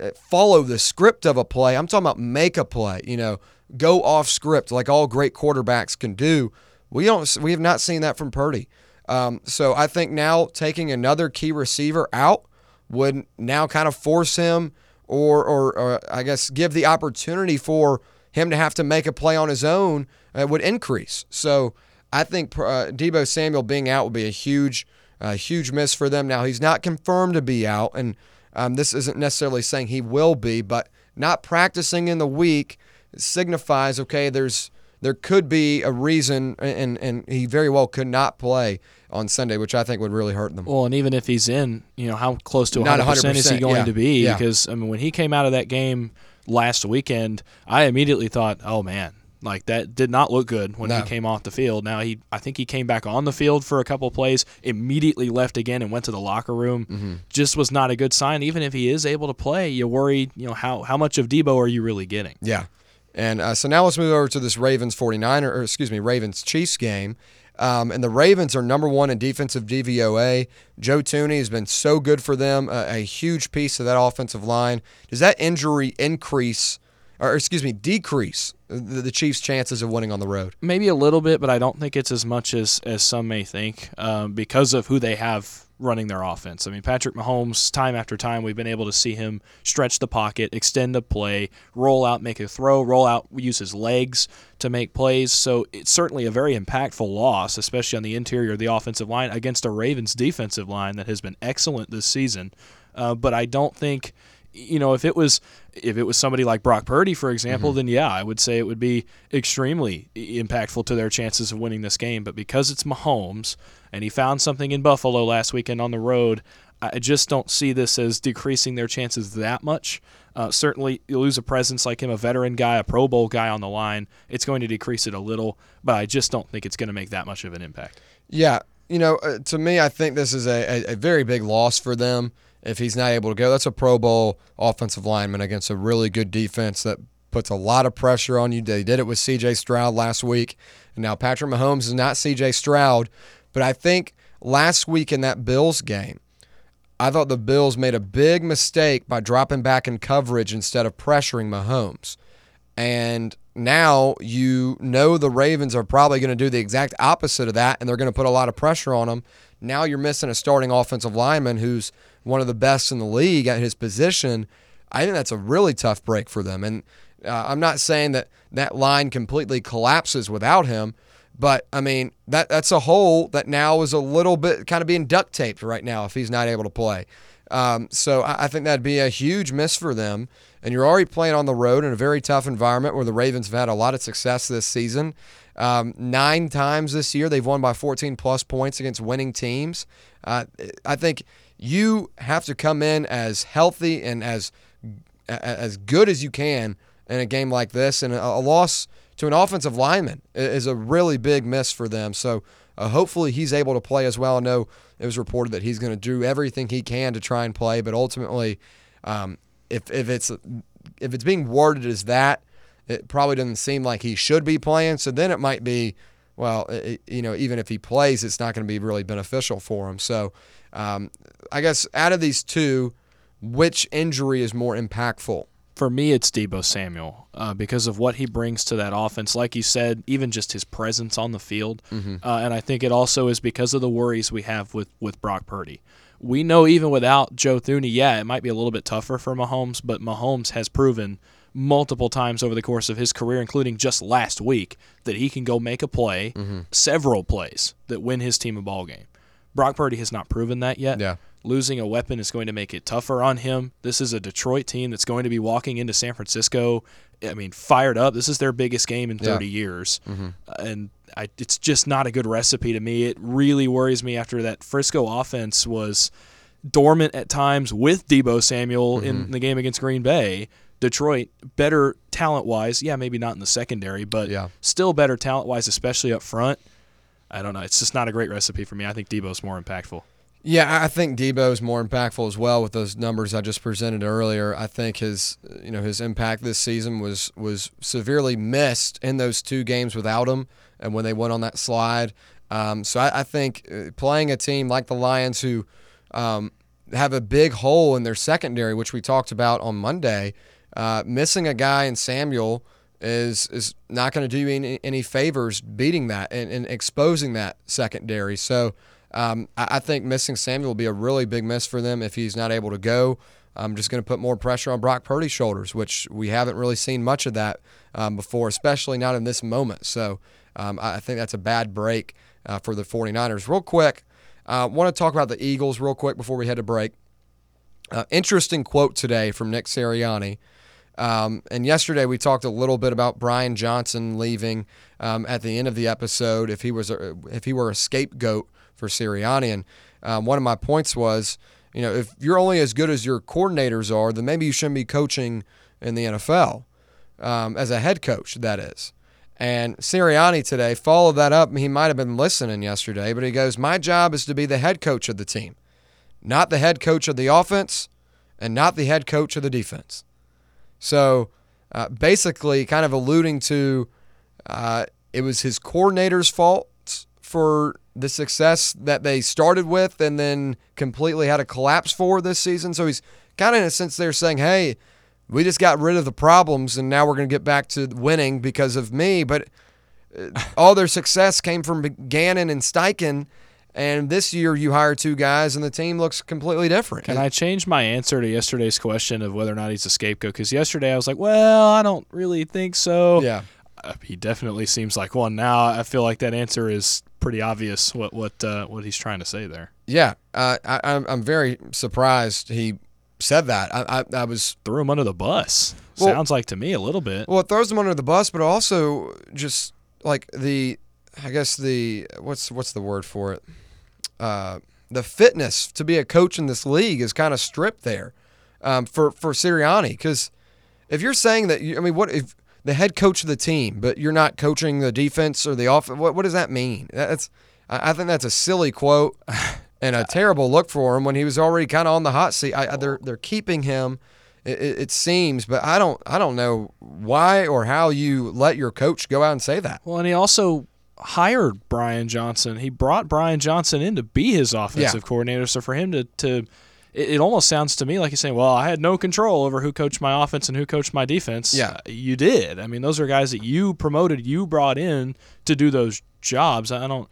uh, follow the script of a play. I'm talking about make a play. You know, go off script like all great quarterbacks can do. We don't. We have not seen that from Purdy. Um, so I think now taking another key receiver out would now kind of force him, or, or, or I guess give the opportunity for him to have to make a play on his own uh, would increase. So I think uh, Deebo Samuel being out would be a huge, uh, huge miss for them. Now he's not confirmed to be out, and um, this isn't necessarily saying he will be, but not practicing in the week signifies okay. There's there could be a reason, and and he very well could not play on Sunday, which I think would really hurt them. Well, and even if he's in, you know, how close to Not 100% is he going yeah, to be? yeah. Because, I mean, when he came out of that game last weekend, I immediately thought, oh, man, like that did not look good when No. he came off the field. Now, he, I think he came back on the field for a couple of plays, immediately left again and went to the locker room. Mm-hmm. Just was not a good sign. Even if he is able to play, you worry, you know, how, how much of Deebo are you really getting? Yeah. And uh, so now let's move over to this Ravens 49er, or excuse me, Ravens Chiefs game. Um, and the Ravens are number one in defensive DVOA. Joe Thuney has been so good for them, a, a huge piece of that offensive line. Does that injury increase, or excuse me, decrease the, the Chiefs' chances of winning on the road? Maybe a little bit, but I don't think it's as much as as some may think um, because of who they have running their offense. I mean, Patrick Mahomes, time after time, we've been able to see him stretch the pocket, extend a play, roll out, make a throw, roll out, use his legs to make plays. So it's certainly a very impactful loss, especially on the interior of the offensive line against a Ravens defensive line that has been excellent this season. Uh, but I don't think you know, if it was if it was somebody like Brock Purdy, for example, then yeah, I would say it would be extremely impactful to their chances of winning this game. But because it's Mahomes and he found something in Buffalo last weekend on the road, I just don't see this as decreasing their chances that much. Uh, certainly, you lose a presence like him, a veteran guy, a Pro Bowl guy on the line. It's going to decrease it a little, but I just don't think it's going to make that much of an impact. Yeah, you know, uh, to me, I think this is a, a, a very big loss for them if he's not able to go. That's a Pro Bowl offensive lineman against a really good defense that puts a lot of pressure on you. They did it with C.J. Stroud last week, and now Patrick Mahomes is not C.J. Stroud, but I think last week in that Bills game, I thought the Bills made a big mistake by dropping back in coverage instead of pressuring Mahomes. And now you know the Ravens are probably going to do the exact opposite of that, and they're going to put a lot of pressure on them. Now you're missing a starting offensive lineman who's one of the best in the league at his position. I think that's a really tough break for them. And Uh, I'm not saying that that line completely collapses without him, but I mean that that's a hole that now is a little bit kind of being duct taped right now if he's not able to play. Um, so I, I think that'd be a huge miss for them. And you're already playing on the road in a very tough environment where the Ravens have had a lot of success this season. Um, nine times this year, they've won by 14 plus points against winning teams. Uh, I think you have to come in as healthy and as as good as you can in a game like this. And a, loss to an offensive lineman is a really big miss for them. So uh, hopefully he's able to play as well. I know it was reported that he's going to do everything he can to try and play, but ultimately, um, if if it's if it's being worded as that, it probably doesn't seem like he should be playing. So then it might be, well, it, you know, even if he plays, it's not going to be really beneficial for him. So um, I guess out of these two, which injury is more impactful? For me, it's Deebo Samuel uh, because of what he brings to that offense. Like you said, even just his presence on the field, mm-hmm. uh, and I think it also is because of the worries we have with with Brock Purdy we know even without Joe Thuney, yeah, it might be a little bit tougher for Mahomes, but Mahomes has proven multiple times over the course of his career, including just last week, that he can go make a play, mm-hmm. several plays that win his team a ball game. Brock Purdy has not proven that yet. Yeah. Losing a weapon is going to make it tougher on him. This is a Detroit team that's going to be walking into San Francisco. I mean, fired up. This is their biggest game in 30 yeah. years, mm-hmm. and I, it's just not a good recipe to me. It really worries me after that Frisco offense was dormant at times with Deebo Samuel mm-hmm. in the game against Green Bay. Detroit better talent wise, yeah, maybe not in the secondary, but yeah. still better talent wise, especially up front. I don't know. It's just not a great recipe for me. I think Deebo's more impactful. Yeah, I think Deebo is more impactful as well with those numbers I just presented earlier. I think his you know his impact this season was was severely missed in those two games without him and when they went on that slide. Um, so I, I, think uh, playing a team like the Lions who um, have a big hole in their secondary, which we talked about on Monday, uh, missing a guy in Samuel is is not going to do any, any favors beating that and, and exposing that secondary. So um, I, I, think missing Samuel will be a really big miss for them if he's not able to go. I'm just going to put more pressure on Brock Purdy's shoulders, which we haven't really seen much of that um, before, especially not in this moment. So um, I think that's a bad break uh, for the 49ers. Real quick, I uh, want to talk about the Eagles real quick before we head to break. Uh, interesting quote today from Nick Sirianni. Um, and yesterday we talked a little bit about Brian Johnson leaving um, at the end of the episode if he was a, if he were a scapegoat for Sirianni. And um, one of my points was, you know, if you're only as good as your coordinators are, then maybe you shouldn't be coaching in the NFL um, as a head coach. That is. And Sirianni today followed that up. He might have been listening yesterday, but he goes, "My job is to be the head coach of the team, not the head coach of the offense, and not the head coach of the defense." So, uh, basically, kind of alluding to uh, it was his coordinator's fault for the success that they started with and then completely had a collapse for this season. So he's kind of in a sense there saying, hey, we just got rid of the problems and now we're going to get back to winning because of me. But uh, all their success came from Gannon and Steichen. And this year you hire two guys and the team looks completely different. Can I change my answer to yesterday's question of whether or not he's a scapegoat? Because yesterday I was like, well, I don't really think so. Yeah. Uh, he definitely seems like one now. I feel like that answer is pretty obvious what what uh, what he's trying to say there. Yeah, uh, I, I'm I'm very surprised he said that. I I, I was threw him under the bus. Well, Sounds like to me a little bit. Well, it throws him under the bus, but also just like the, I guess the what's what's the word for it? Uh, the fitness to be a coach in this league is kind of stripped there um, for for Sirianni because if you're saying that, you, I mean, what if the head coach of the team, but you're not coaching the defense or the offense. What, what does that mean? That's I think that's a silly quote and a terrible look for him when he was already kind of on the hot seat. I, they're they're keeping him. It, it, seems, but I don't I don't know why or how you let your coach go out and say that. Well, and he also hired Brian Johnson. He brought Brian Johnson in to be his offensive yeah. coordinator. So for him to to it, it, almost sounds to me like he's saying, "Well, I had no control over who coached my offense and who coached my defense." Yeah, uh, you did. I mean, those are guys that you promoted, you brought in to do those jobs. I don't.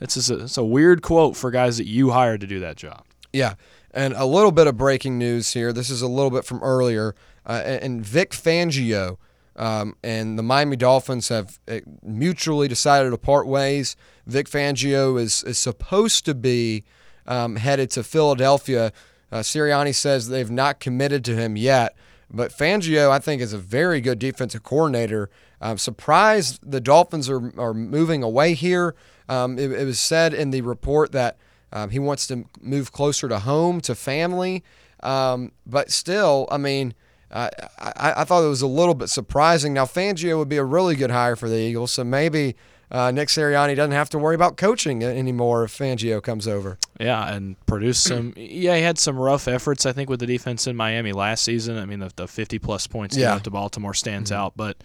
It's just a, it's a weird quote for guys that you hired to do that job. Yeah, and a little bit of breaking news here. This is a little bit from earlier, uh, and Vic Fangio Um, and the Miami Dolphins have uh, mutually decided to part ways. Vic Fangio is, is supposed to be um, headed to Philadelphia. Uh, Sirianni says they've not committed to him yet. But Fangio, I think, is a very good defensive coordinator. I'm surprised the Dolphins are, are moving away here. Um, it, it, was said in the report that um, he wants to move closer to home, to family. Um, but still, I mean, I, I, thought it was a little bit surprising. Now, Fangio would be a really good hire for the Eagles, so maybe uh, Nick Sirianni doesn't have to worry about coaching anymore if Fangio comes over. Yeah, and produce some. yeah, he had some rough efforts, I think, with the defense in Miami last season. I mean, the, the 50 plus points he yeah. to Baltimore stands mm-hmm. out, but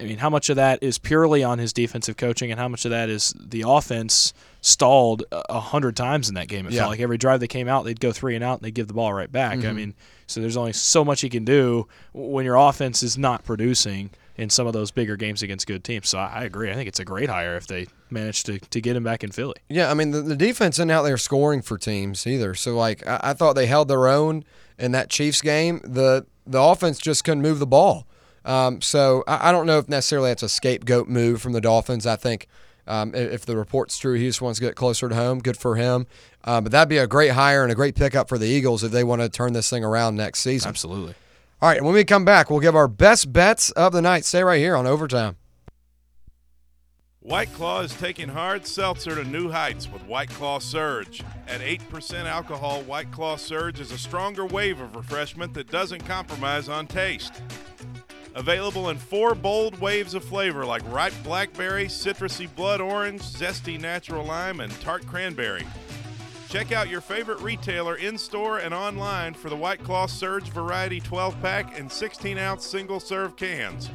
I mean, how much of that is purely on his defensive coaching, and how much of that is the offense stalled a hundred times in that game? It yeah. felt like every drive they came out, they'd go three and out, and they'd give the ball right back. Mm-hmm. I mean, so there's only so much he can do when your offense is not producing in some of those bigger games against good teams. So I, agree. I think it's a great hire if they manage to, to get him back in Philly. Yeah, I mean the, the defense isn't out there scoring for teams either. So like I, I thought they held their own in that Chiefs game. The the offense just couldn't move the ball. Um, so I, I, don't know if necessarily that's a scapegoat move from the Dolphins. I think um, if the report's true, he just wants to get closer to home. Good for him. Uh, but that'd be a great hire and a great pickup for the Eagles if they want to turn this thing around next season. Absolutely. All right, when we come back, we'll give our best bets of the night. Stay right here on Overtime. White Claw is taking hard seltzer to new heights with White Claw Surge. At 8% alcohol, White Claw Surge is a stronger wave of refreshment that doesn't compromise on taste. Available in four bold waves of flavor like ripe blackberry, citrusy blood orange, zesty natural lime, and tart cranberry. Check out your favorite retailer in store and online for the White Claw Surge Variety 12 pack and 16 ounce single serve cans.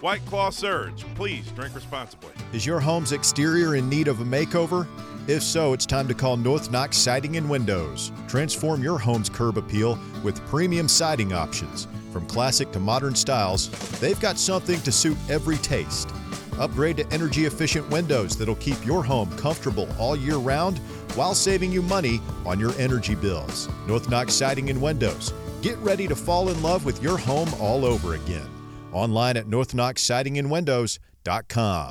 White Claw Surge, please drink responsibly. Is your home's exterior in need of a makeover? If so, it's time to call North Knox Siding and Windows. Transform your home's curb appeal with premium siding options. From classic to modern styles, they've got something to suit every taste. Upgrade to energy efficient windows that'll keep your home comfortable all year round while saving you money on your energy bills. North Knox Siding and Windows. Get ready to fall in love with your home all over again. Online at northknoxsidingandwindows.com.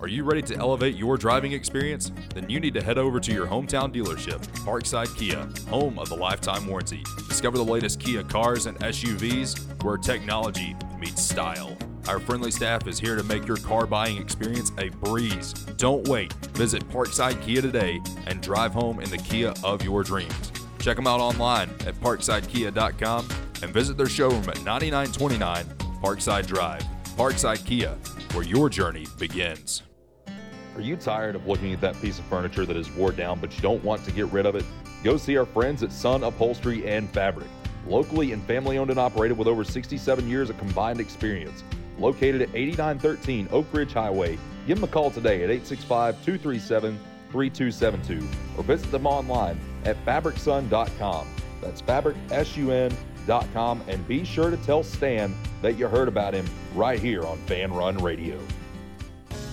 Are you ready to elevate your driving experience? Then you need to head over to your hometown dealership, Parkside Kia, home of the lifetime warranty. Discover the latest Kia cars and SUVs where technology meets style. Our friendly staff is here to make your car buying experience a breeze. Don't wait. Visit Parkside Kia today and drive home in the Kia of your dreams. Check them out online at parksidekia.com and visit their showroom at 9929 Parkside Drive. Parkside Kia, where your journey begins. Are you tired of looking at that piece of furniture that is wore down but you don't want to get rid of it? Go see our friends at Sun Upholstery and Fabric. Locally and family owned and operated with over 67 years of combined experience located at 8913 Oak Ridge Highway. Give them a call today at 865 237 3272 or visit them online at fabricsun.com. That's and be sure to tell Stan that you heard about him right here on Fan Run Radio.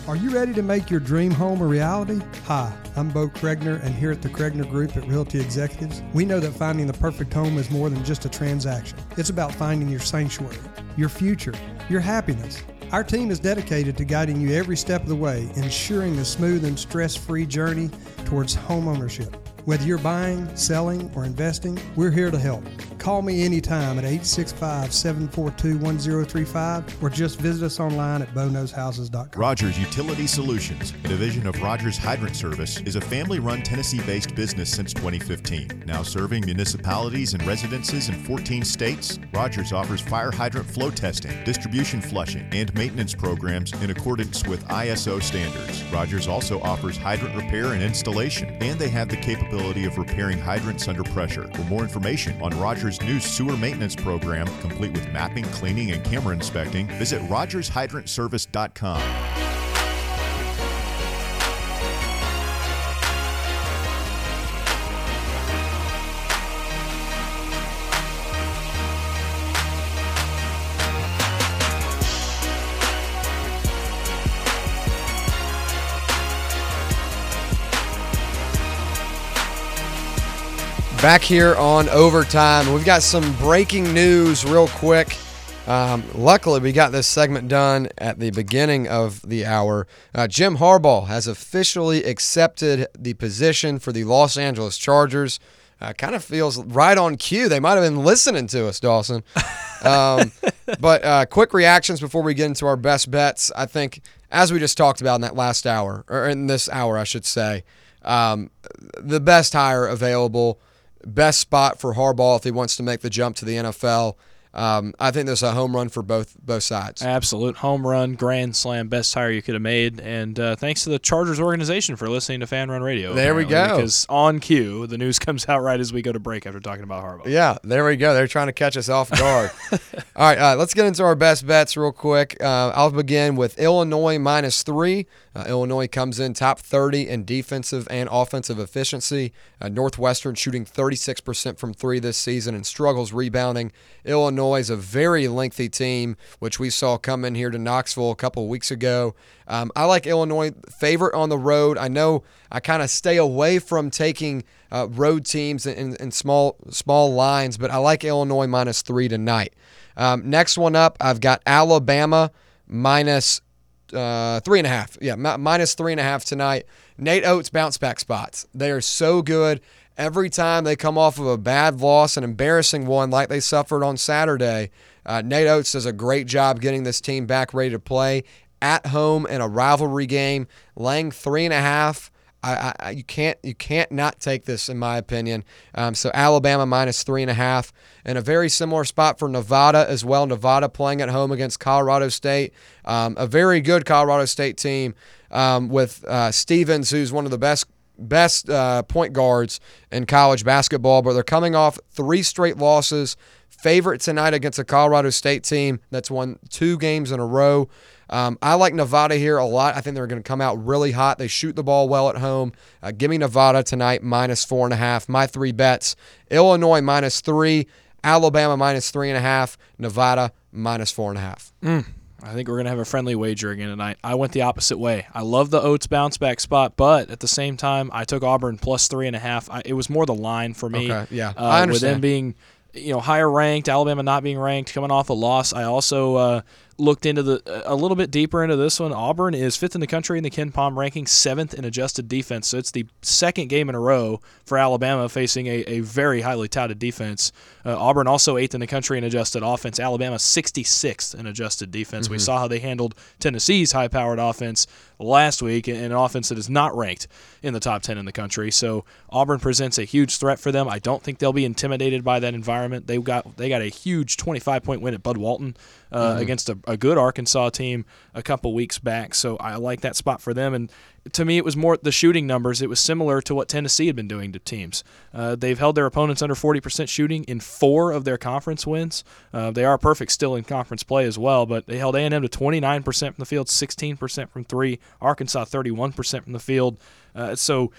Are you ready to make your dream home a reality? Hi, I'm Bo Kregner, and here at the Kregner Group at Realty Executives, we know that finding the perfect home is more than just a transaction. It's about finding your sanctuary, your future, your happiness. Our team is dedicated to guiding you every step of the way, ensuring a smooth and stress free journey towards home ownership. Whether you're buying, selling, or investing, we're here to help. Call me anytime at 865 742 1035 or just visit us online at bonoshouses.com. Rogers Utility Solutions, a division of Rogers Hydrant Service, is a family run Tennessee based business since 2015. Now serving municipalities and residences in 14 states, Rogers offers fire hydrant flow testing, distribution flushing, and maintenance programs in accordance with ISO standards. Rogers also offers hydrant repair and installation, and they have the capability of repairing hydrants under pressure. For more information on Rogers new sewer maintenance program, complete with mapping, cleaning, and camera inspecting, visit RogersHydrantService.com. Back here on overtime, we've got some breaking news real quick. Um, luckily, we got this segment done at the beginning of the hour. Uh, Jim Harbaugh has officially accepted the position for the Los Angeles Chargers. Uh, kind of feels right on cue. They might have been listening to us, Dawson. Um, but uh, quick reactions before we get into our best bets. I think, as we just talked about in that last hour, or in this hour, I should say, um, the best hire available, best spot for Harbaugh if he wants to make the jump to the NFL. Um, I think there's a home run for both both sides. Absolute home run, grand slam, best hire you could have made, and uh, thanks to the Chargers organization for listening to Fan Run Radio. There we go. Because on cue, the news comes out right as we go to break after talking about Harbaugh. Yeah, there we go. They're trying to catch us off guard. All right, uh, let's get into our best bets real quick. Uh, I'll begin with Illinois minus three. Uh, Illinois comes in top 30 in defensive and offensive efficiency. Uh, Northwestern shooting 36% from three this season and struggles rebounding. Illinois is a very lengthy team, which we saw come in here to Knoxville a couple weeks ago. Um, I like Illinois favorite on the road. I know I kind of stay away from taking uh, road teams in, in small small lines, but I like Illinois minus three tonight. Um, next one up, I've got Alabama minus uh, three and a half. Yeah, mi- minus three and a half tonight. Nate Oats bounce back spots. They are so good. Every time they come off of a bad loss, an embarrassing one like they suffered on Saturday, uh, Nate Oats does a great job getting this team back ready to play at home in a rivalry game. Laying three and a half. I, I, you can't you can't not take this in my opinion. Um, so Alabama minus three and a half, and a very similar spot for Nevada as well. Nevada playing at home against Colorado State, um, a very good Colorado State team um, with uh, Stevens, who's one of the best best uh, point guards in college basketball. But they're coming off three straight losses. Favorite tonight against a Colorado State team that's won two games in a row. Um, I like Nevada here a lot. I think they're going to come out really hot. They shoot the ball well at home. Uh, give me Nevada tonight, minus four and a half. My three bets Illinois minus three, Alabama minus three and a half, Nevada minus four and a half. I think we're gonna have a friendly wager again tonight. I went the opposite way. I love the Oats bounce back spot, but at the same time, I took Auburn plus three and a half. I, it was more the line for me. Okay, yeah. uh, I With them understand. being, you know, higher ranked, Alabama not being ranked, coming off a loss. I also uh, looked into the a little bit deeper into this one. Auburn is fifth in the country in the KenPom ranking, seventh in adjusted defense. So it's the second game in a row for Alabama facing a, a very highly touted defense. Uh, Auburn also eighth in the country in adjusted offense. Alabama 66th in adjusted defense. We Mhm. saw how they handled Tennessee's high-powered offense last week, an offense that is not ranked in the top 10 in the country. So Auburn presents a huge threat for them. I don't think they'll be intimidated by that environment. They got they got a huge 25 point win at Bud Walton uh, Mhm. against a, a good Arkansas team a couple weeks back. So I like that spot for them. And to me, it was more the shooting numbers. It was similar to what Tennessee had been doing to teams. Uh, they've held their opponents under 40% shooting in four of their conference wins. Uh, they are perfect still in conference play as well, but they held A&M to 29% from the field, 16% from three. Arkansas 31% from the field. Uh, so,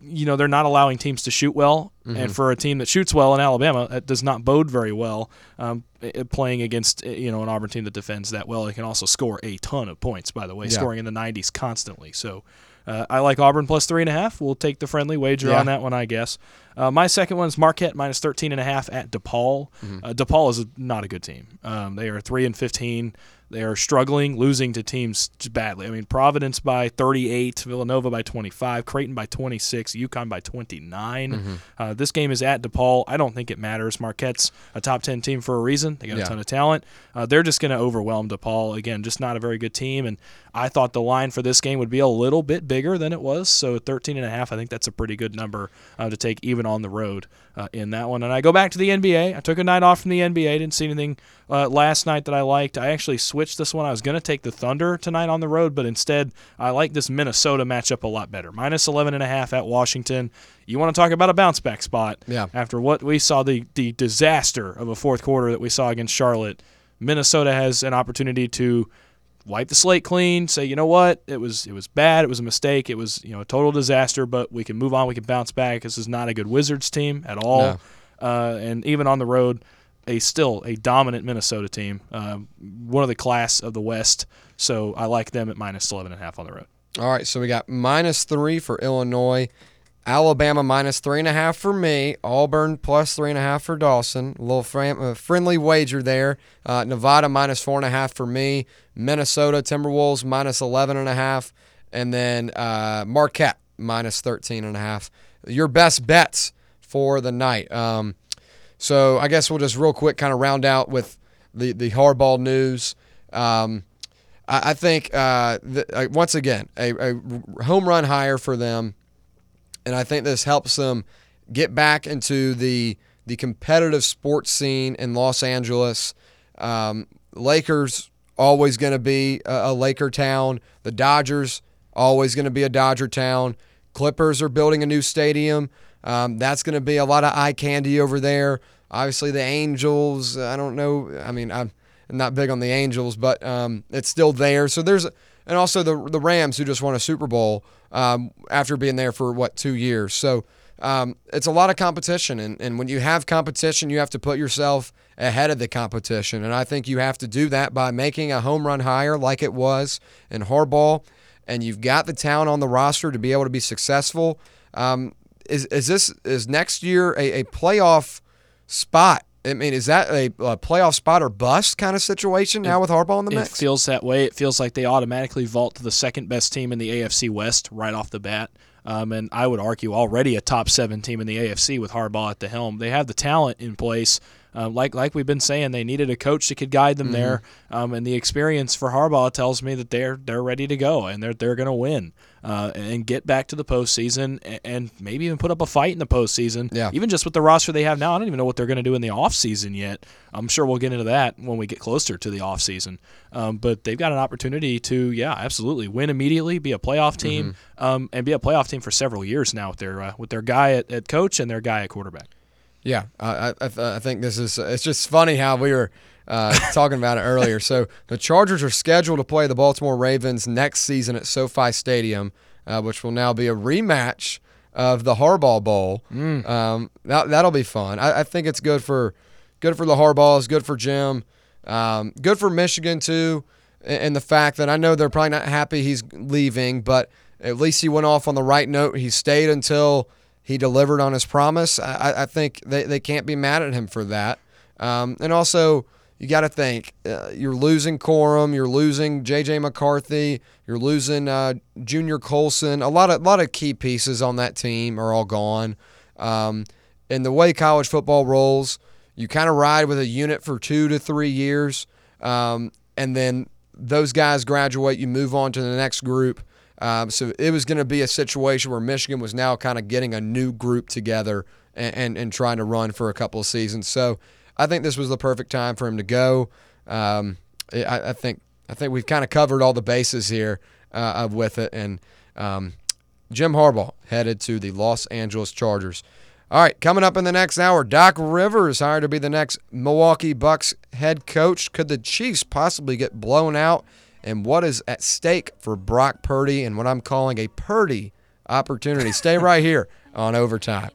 you know, they're not allowing teams to shoot well. And Mhm. for a team that shoots well in Alabama, that does not bode very well. Um, playing against uh, you know an Auburn team that defends that well, it can also score a ton of points. By the way, Yeah. scoring in the 90s constantly. So. Uh, I like Auburn plus three and a half. We'll take the friendly wager Yeah. on that one, I guess. Uh, my second one is Marquette minus 13 and a half at DePaul. Mhm. Uh, DePaul is a, not a good team. Um, they are three and 15. They are struggling, losing to teams badly. I mean, Providence by 38, Villanova by 25, Creighton by 26, UConn by 29. Mhm. Uh, this game is at DePaul. I don't think it matters. Marquette's a top 10 team for a reason. They got Yeah. a ton of talent. Uh, they're just going to overwhelm DePaul. Again, just not a very good team. And I thought the line for this game would be a little bit bigger than it was. So 13 and a half, I think that's a pretty good number uh, to take even on the road uh, in that one. And I go back to the NBA. I took a night off from the NBA. Didn't see anything uh, last night that I liked. I actually switched this one. I was going to take the Thunder tonight on the road, but instead I like this Minnesota matchup a lot better. Minus 11 and a half at Washington. You want to talk about a bounce back spot? Yeah. After what we saw the the disaster of a fourth quarter that we saw against Charlotte, Minnesota has an opportunity to wipe the slate clean, say, you know what, it was it was bad, it was a mistake, it was you know a total disaster, but we can move on, we can bounce back. This is not a good Wizards team at all, No. uh, and even on the road, a still a dominant Minnesota team, um, one of the class of the West. So I like them at minus eleven and a half on the road. All right, so we got minus three for Illinois, Alabama minus three and a half for me. Auburn plus three and a half for Dawson. A little fram- uh, friendly wager there. Uh, Nevada minus four and a half for me. Minnesota Timberwolves minus eleven and a half. And a then uh, Marquette minus thirteen and a half. Your best bets for the night. Um, so I guess we'll just real quick kind of round out with the the Harbaugh news. Um, I, I think uh, th- uh, once again a, a home run hire for them and I think this helps them get back into the the competitive sports scene in Los Angeles. Um, Lakers always going to be a, a Laker town. The Dodgers always going to be a Dodger town. Clippers are building a new stadium. Um, that's going to be a lot of eye candy over there. Obviously, the Angels. I don't know. I mean, I'm not big on the Angels, but um, it's still there. So there's and also the the Rams who just won a Super Bowl um, after being there for what two years. So um, it's a lot of competition, and, and when you have competition, you have to put yourself ahead of the competition, and I think you have to do that by making a home run higher, like it was in Harbaugh, and you've got the talent on the roster to be able to be successful. Um, is is this is next year a, a playoff spot I mean, is that a, a, playoff spot or bust kind of situation now with Harbaugh in the mix? It feels that way. It feels like they automatically vault to the second best team in the AFC West right off the bat. Um, and I would argue already a top seven team in the AFC with Harbaugh at the helm. They have the talent in place. Uh, like like we've been saying, they needed a coach that could guide them mm-hmm. there, um, and the experience for Harbaugh tells me that they're they're ready to go and they're they're going to win uh, and get back to the postseason and, and maybe even put up a fight in the postseason. Yeah. Even just with the roster they have now, I don't even know what they're going to do in the offseason yet. I'm sure we'll get into that when we get closer to the offseason. Um, but they've got an opportunity to, yeah, absolutely win immediately, be a playoff team, mm-hmm. um, and be a playoff team for several years now with their uh, with their guy at, at, coach and their guy at quarterback. Yeah, I, I, I think this is it's just funny how we were uh, talking about it earlier. So the Chargers are scheduled to play the Baltimore Ravens next season at SoFi Stadium, uh, which will now be a rematch of the Harbaugh Bowl. Mm. Um, that that'll be fun. I, I, think it's good for good for the Harbaughs, good for Jim, um, good for Michigan too, and the fact that I know they're probably not happy he's leaving, but at least he went off on the right note. He stayed until he delivered on his promise. I, I think they, they can't be mad at him for that. Um, and also, you got to think uh, you're losing Corum, you're losing J.J. McCarthy, you're losing uh, Junior Colson. A lot of lot of key pieces on that team are all gone. Um, and the way college football rolls, you kind of ride with a unit for two to three years, um, and then those guys graduate. You move on to the next group. Um, so it was going to be a situation where Michigan was now kind of getting a new group together and, and, and trying to run for a couple of seasons. So I think this was the perfect time for him to go. Um, I, I, think I think we've kind of covered all the bases here uh, with it, and um, Jim Harbaugh headed to the Los Angeles Chargers. All right, coming up in the next hour, Doc Rivers hired to be the next Milwaukee Bucks head coach. Could the Chiefs possibly get blown out? And what is at stake for Brock Purdy and what I'm calling a Purdy opportunity? Stay right here on overtime.